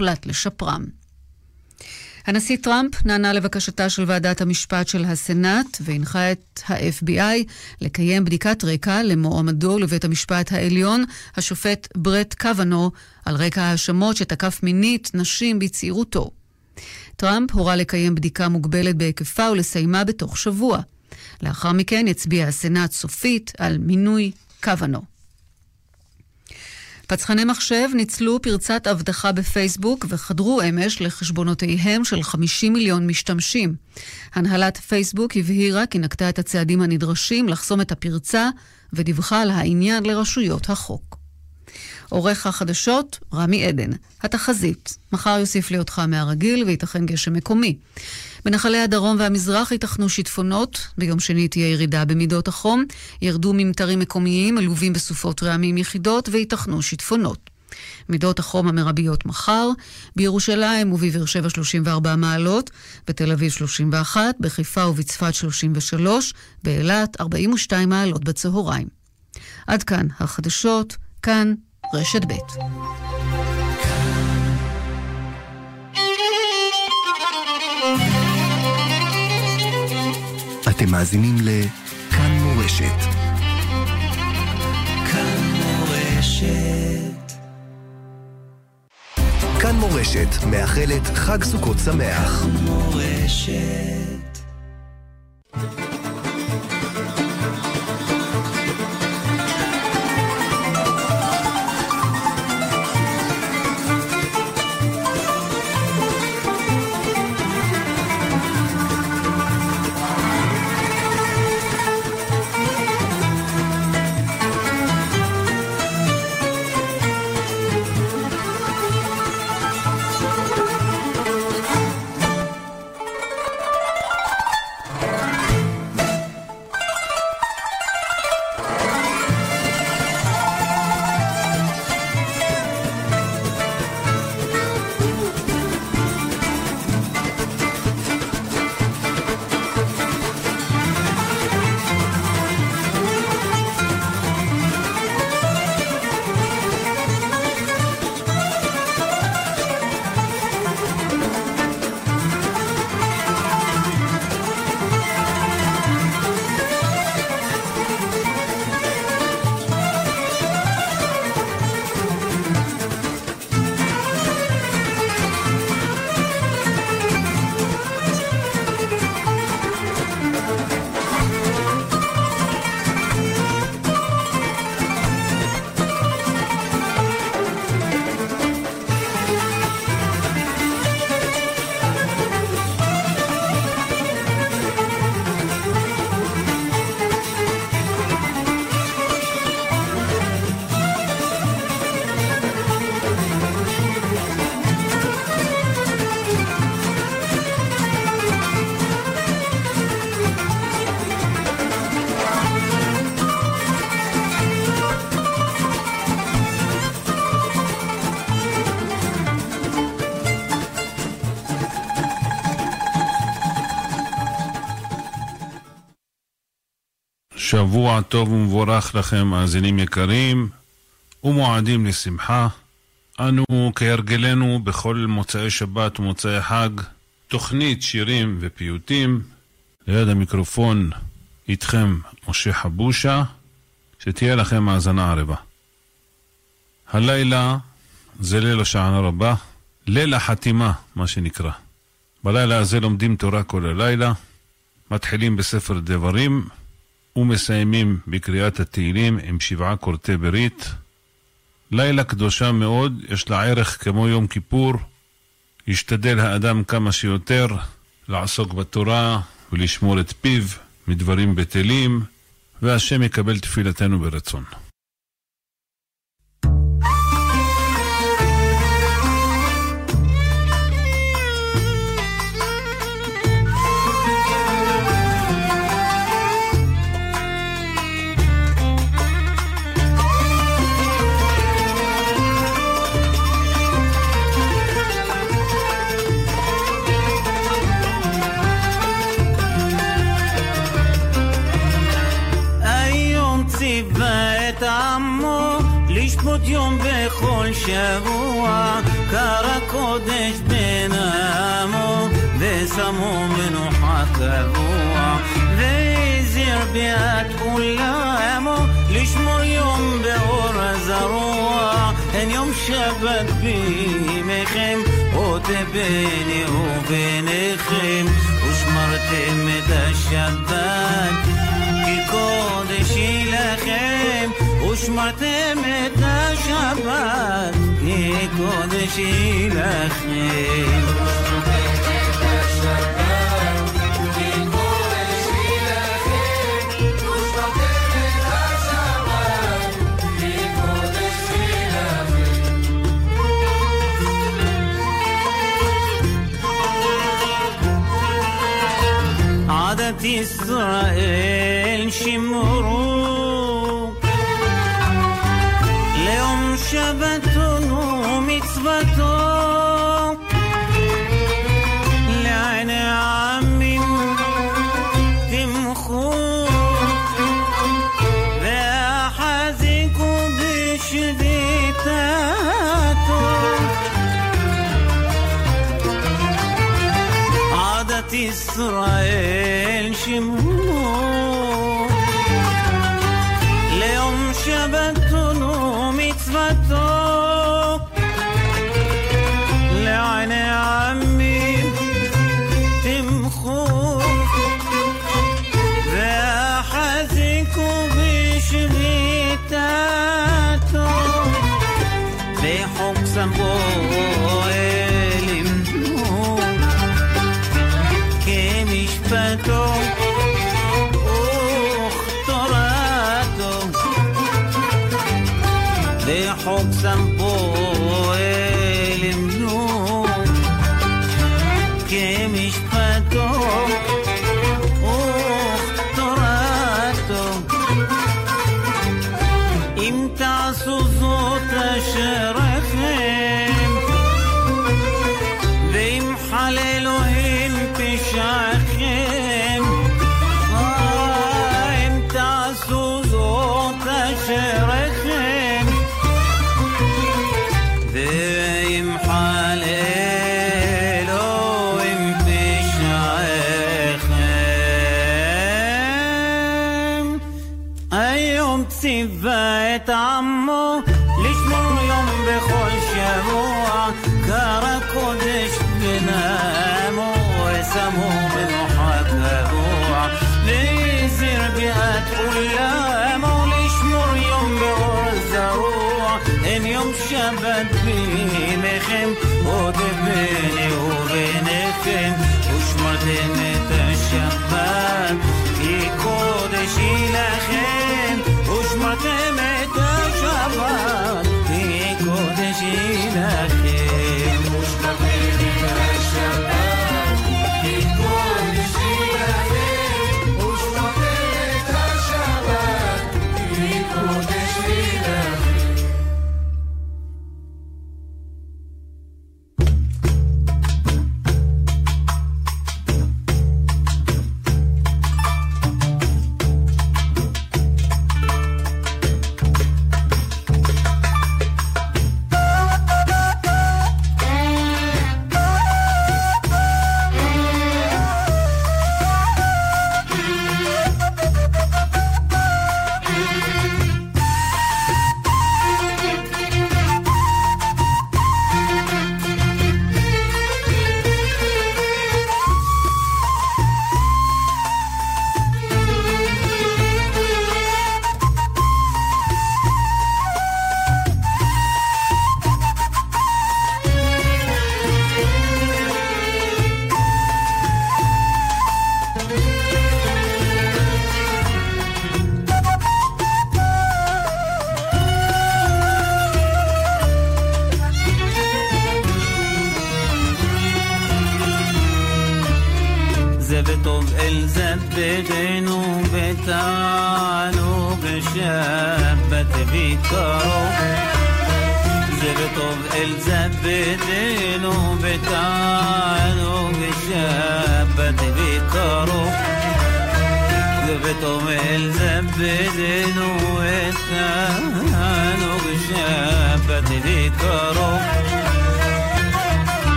הוחלט לשפרם. הנשיא טראמפ נענה לבקשתה של ועדת המשפט של הסנאט והנחה את ה-FBI לקיים בדיקת רקע למועמדו לבית המשפט העליון, השופט ברט קוונו, על רקע ההאשמות שתקף מינית נשים בצעירותו. טראמפ הורה לקיים בדיקה מוגבלת בהיקפה ולסיימה בתוך שבוע. לאחר מכן יצביע הסנאט סופית על מינוי קוונו. פצחני מחשב ניצלו פרצת אבטחה בפייסבוק וחדרו אמש לחשבונותיהם של 50 מיליון משתמשים. הנהלת פייסבוק הבהירה כי נקטה את הצעדים הנדרשים לחסום את הפרצה ודיווחה על העניין לרשויות החוק. עורך החדשות, רמי עדן. התחזית, מחר יוסיף לי אותך מהרגיל וייתכן גשם מקומי. בנחלי הדרום והמזרח ייתכנו שיטפונות, ביום שני תהיה ירידה במידות החום, ירדו ממטרים מקומיים מלווים בסופות רעמים יחידות וייתכנו שיטפונות. מידות החום המרביות מחר, בירושלים ובבאר שבע 34 מעלות, בתל אביב 31, בחיפה ובצפת 33, באילת 42 מעלות בצהריים. עד כאן החדשות, כאן רשת ב'. אתם מאזינים לכאן מורשת. כאן מורשת. כאן מורשת מאחלת חג סוכות שמח. כאן מורשת. שבוע טוב ומבורך לכם, מאזינים יקרים, ומועדים לשמחה. אנו כהרגלנו בכל מוצאי שבת ומוצאי חג, תוכנית שירים ופיוטים. ליד המיקרופון איתכם משה חבושה, שתהיה לכם האזנה ערבה. הלילה זה ליל השענה רבה, ליל החתימה, מה שנקרא. בלילה הזה לומדים תורה כל הלילה, מתחילים בספר דברים, ומסיימים בקריאת התהילים עם שבעה קורטי ברית. לילה קדושה מאוד, יש לה ערך כמו יום כיפור. ישתדל האדם כמה שיותר לעסוק בתורה ולשמור את פיו מדברים בטלים, והשם יקבל תפילתנו ברצון. שבוע, קר הקודש בין עמו, ושמו מנוחה קבוע, והזהיר ביאת עולמו, לשמור יום באור הזרוע, אין יום שבת בימיכם, עודה ביני וביניכם, ושמרתם את השבת. حشمتي متشبت يكودش الأخير عادت إسرائيل شمرون chavante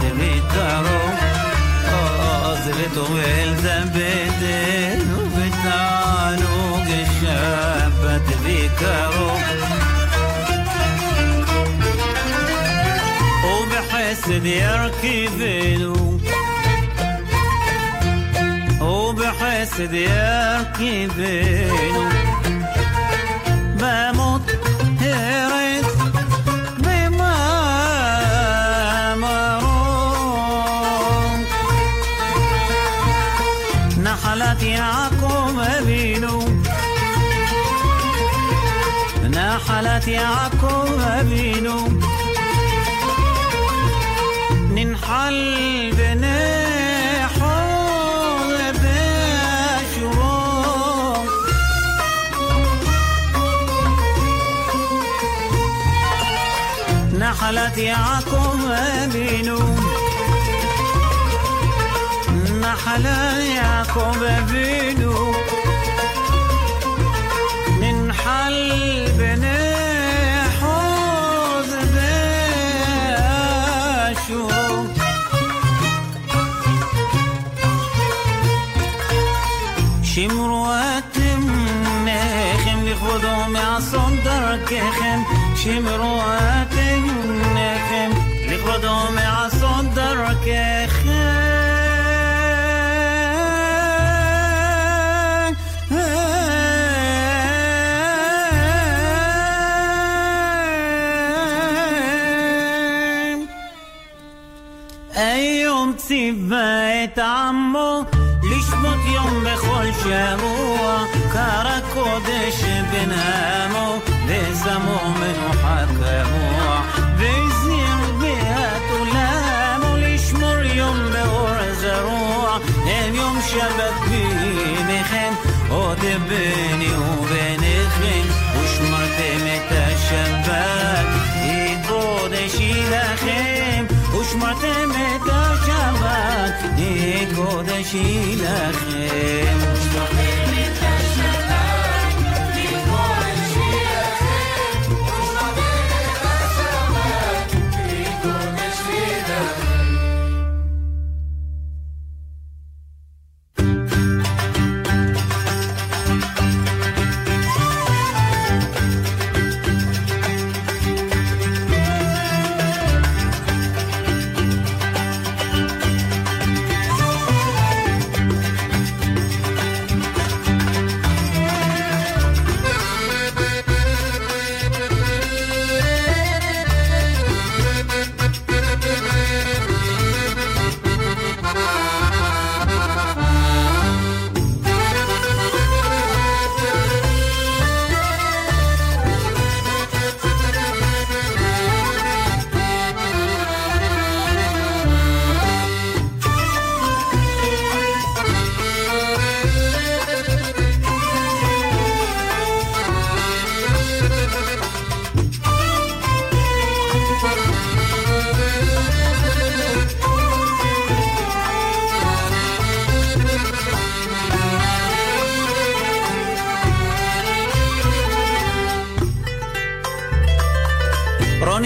تغيتارو أزلتو الزبدين وبتعانوك الشابة تذكرو وبحسد يركبنو وبحسد يركبنو نحلت يعقوب أبينو ننحل بنحول بشروق نحلت يعقوب أبينو نحل يعقوب أبينو דרככם שמרואתם נכם לכבודו מאסון דרככם היום ציווה את עמו לשמות יום בכל שבוע קרא קודש בן עמו ושמו מנוחה קבוע והזהיר ביאת עולמו לשמור יום באור זרוע הם יום שבת ביניכם עוד ביני וביניכם ושמרתם את השבת היא קודש היא לכם ושמרתם את השבת היא קודש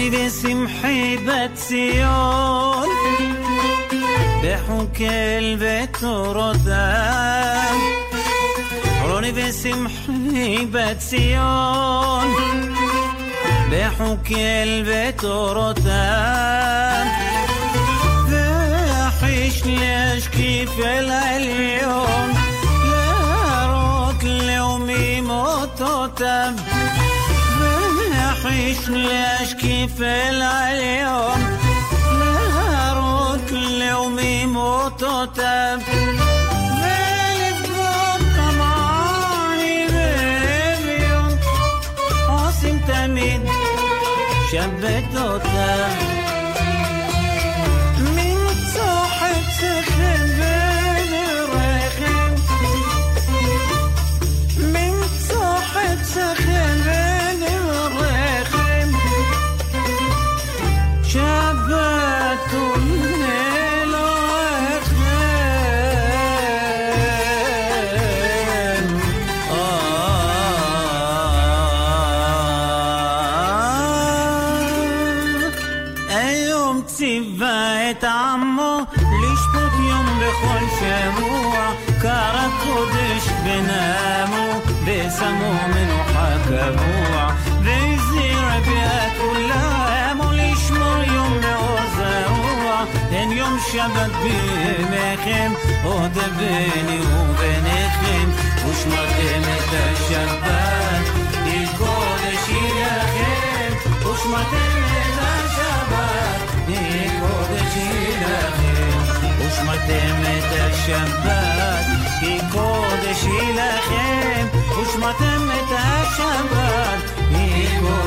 باسم حبة سيون بحك البيت ردان روني باسم حبة سيون بحك البيت ردان بحش ليش في العليون لا روت ليومي موتو وحشني اشكي في العيون نهار وكل يومي موت وتاب شبت وتاب שבת בימיכם עוד ביני וביניכם ושמרתם את השבת היא קודש היא לכם ושמרתם את השבת היא קודש היא לכם ושמרתם את השבת היא קודש היא לכם ושמרתם את השבת היא קודש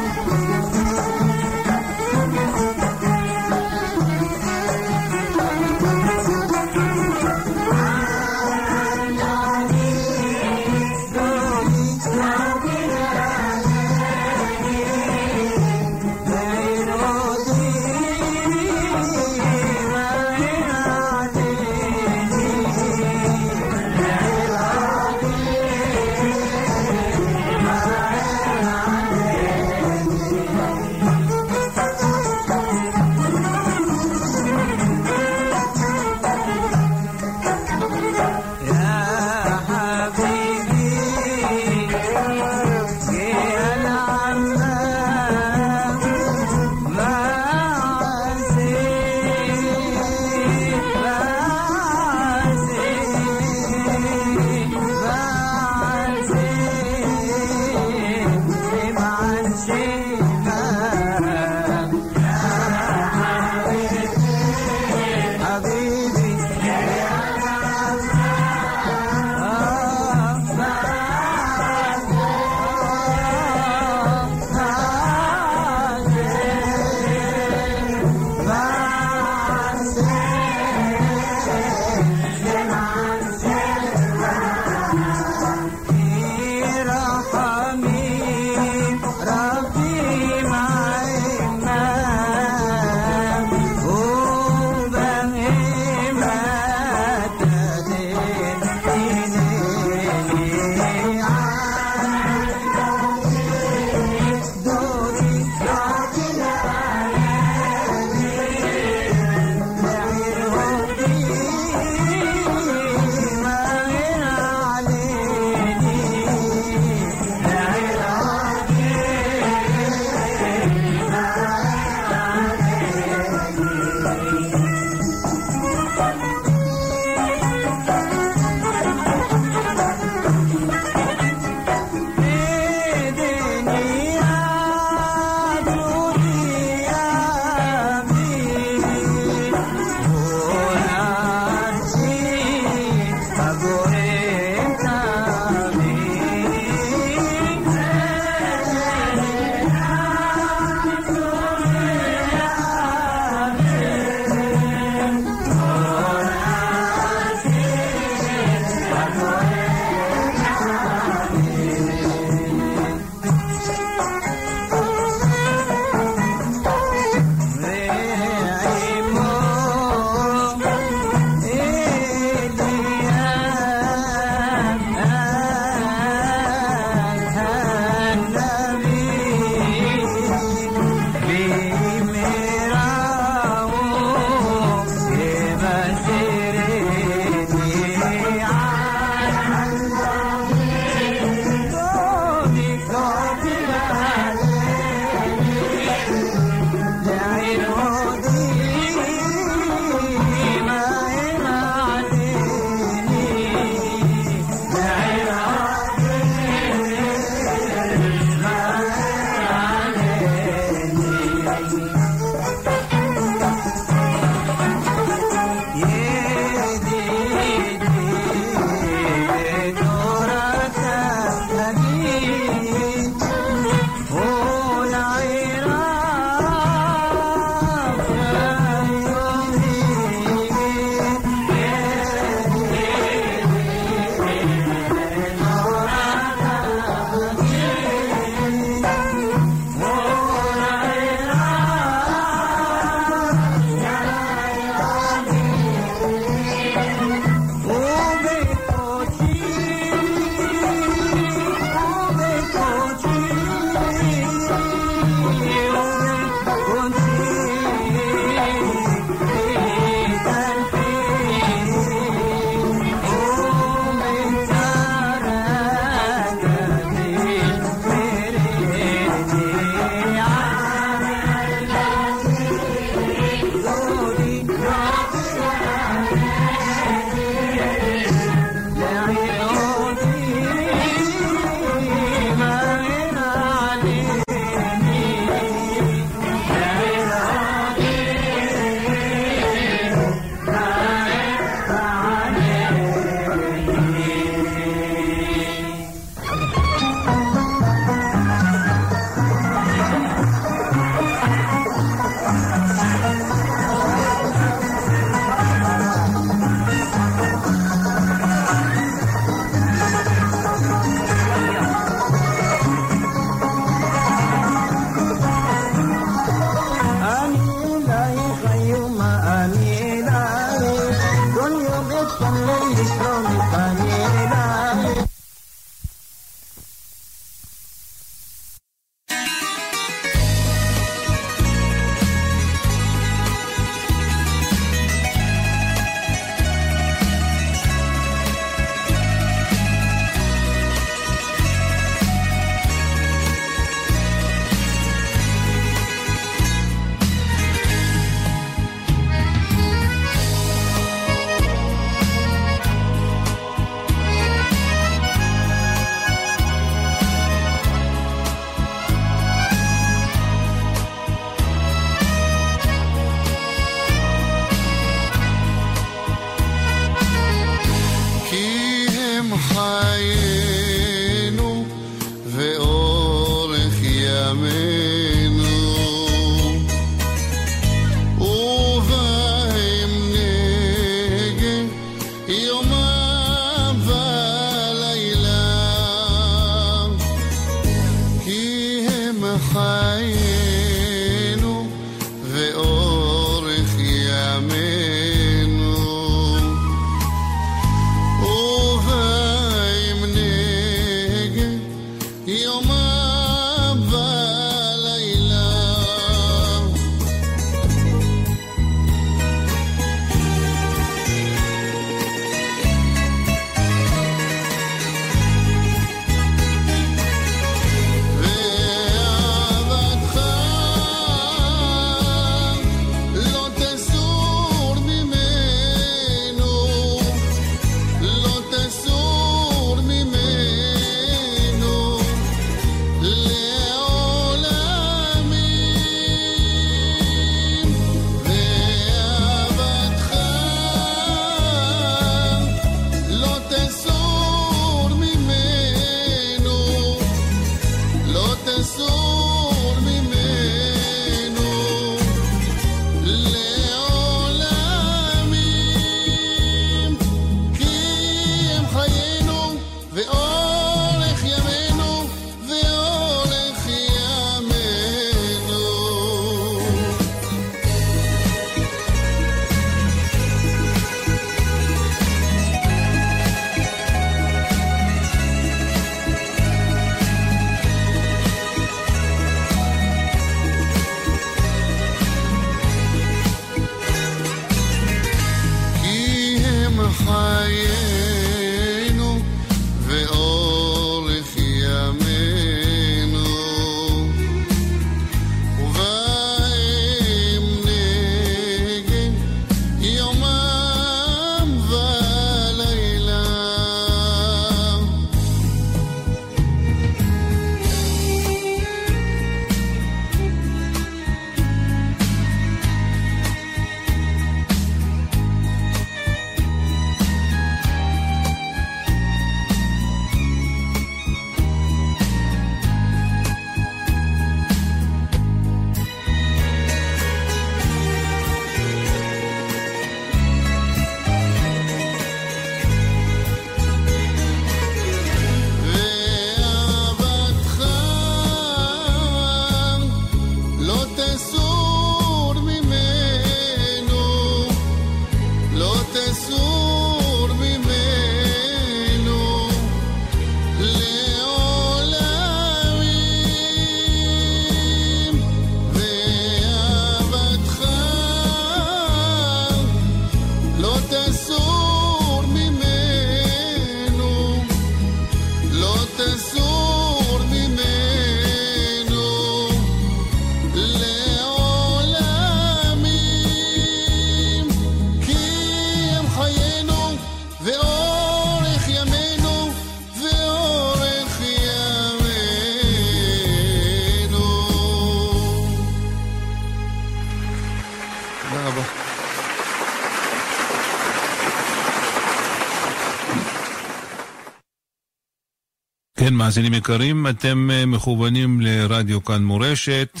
כן, מאזינים יקרים, אתם אה, מכוונים לרדיו כאן מורשת,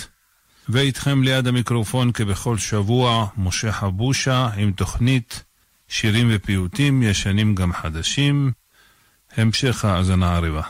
ואיתכם ליד המיקרופון כבכל שבוע, משה חבושה עם תוכנית שירים ופיוטים, ישנים גם חדשים. המשך האזנה עריבה.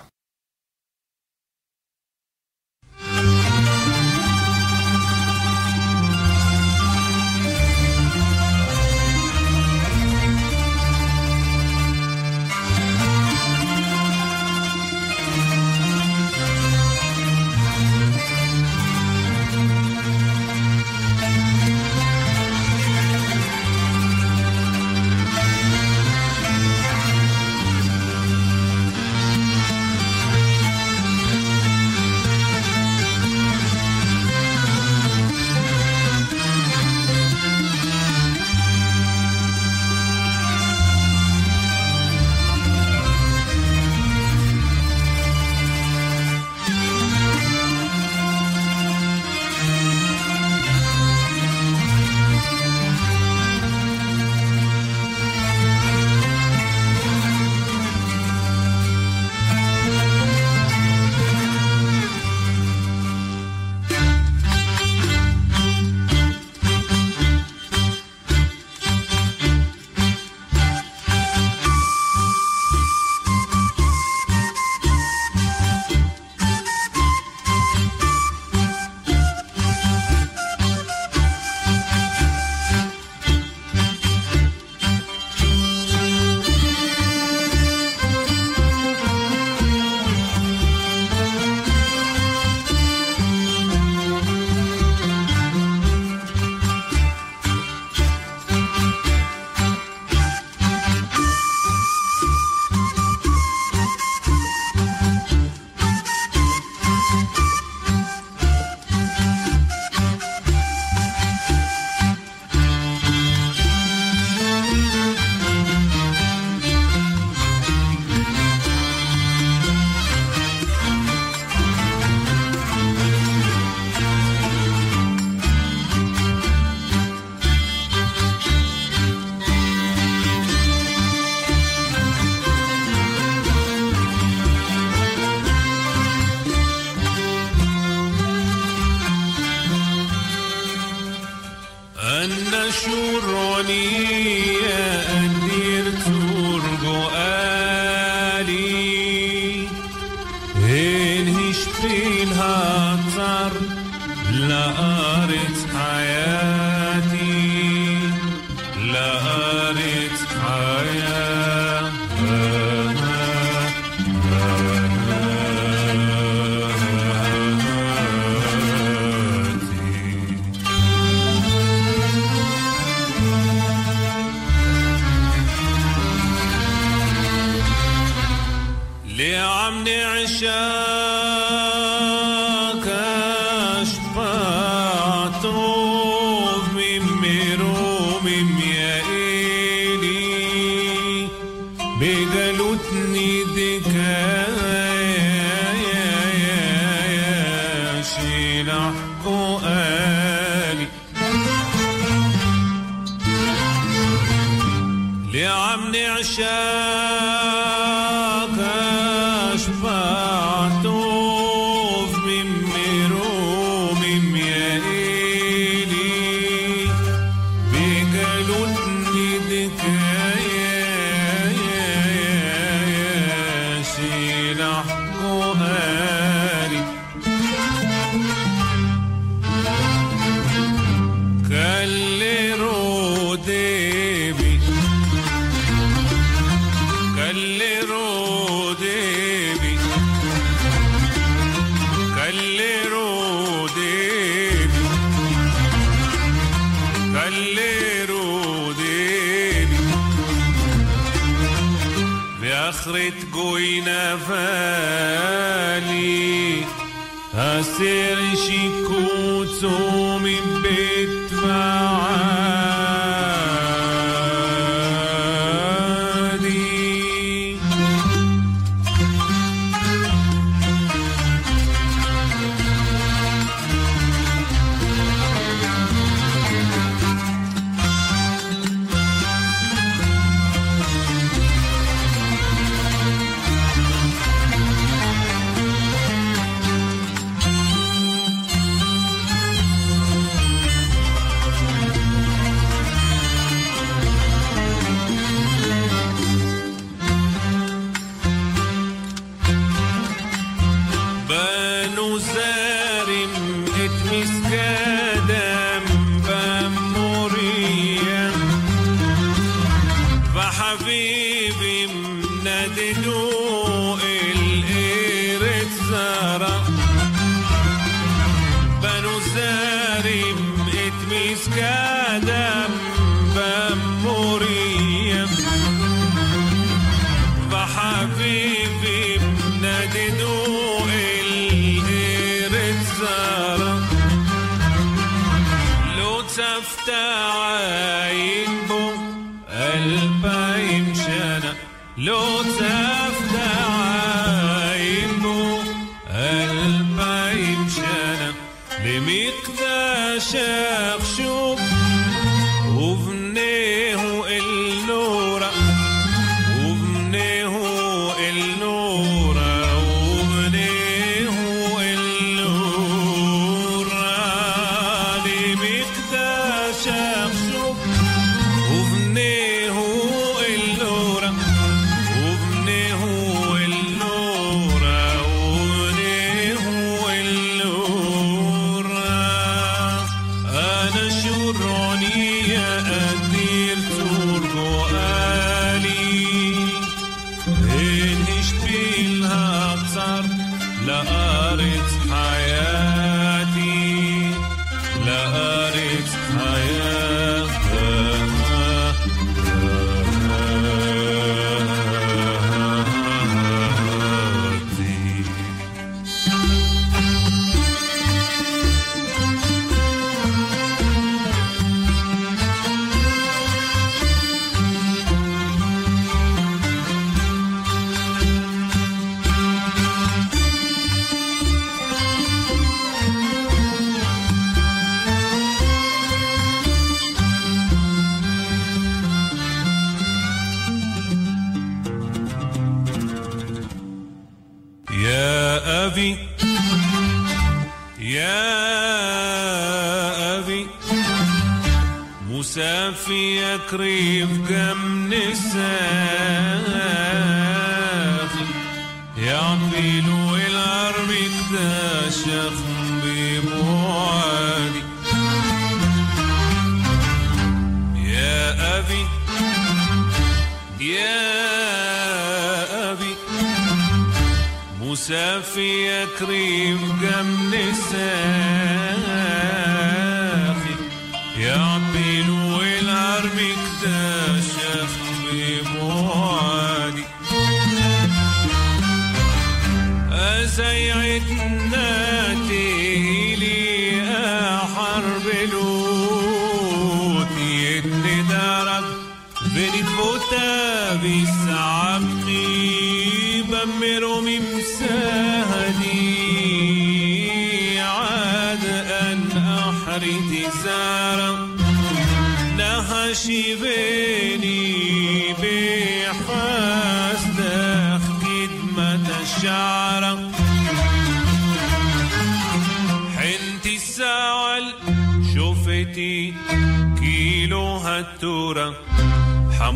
مسافي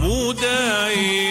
عمودين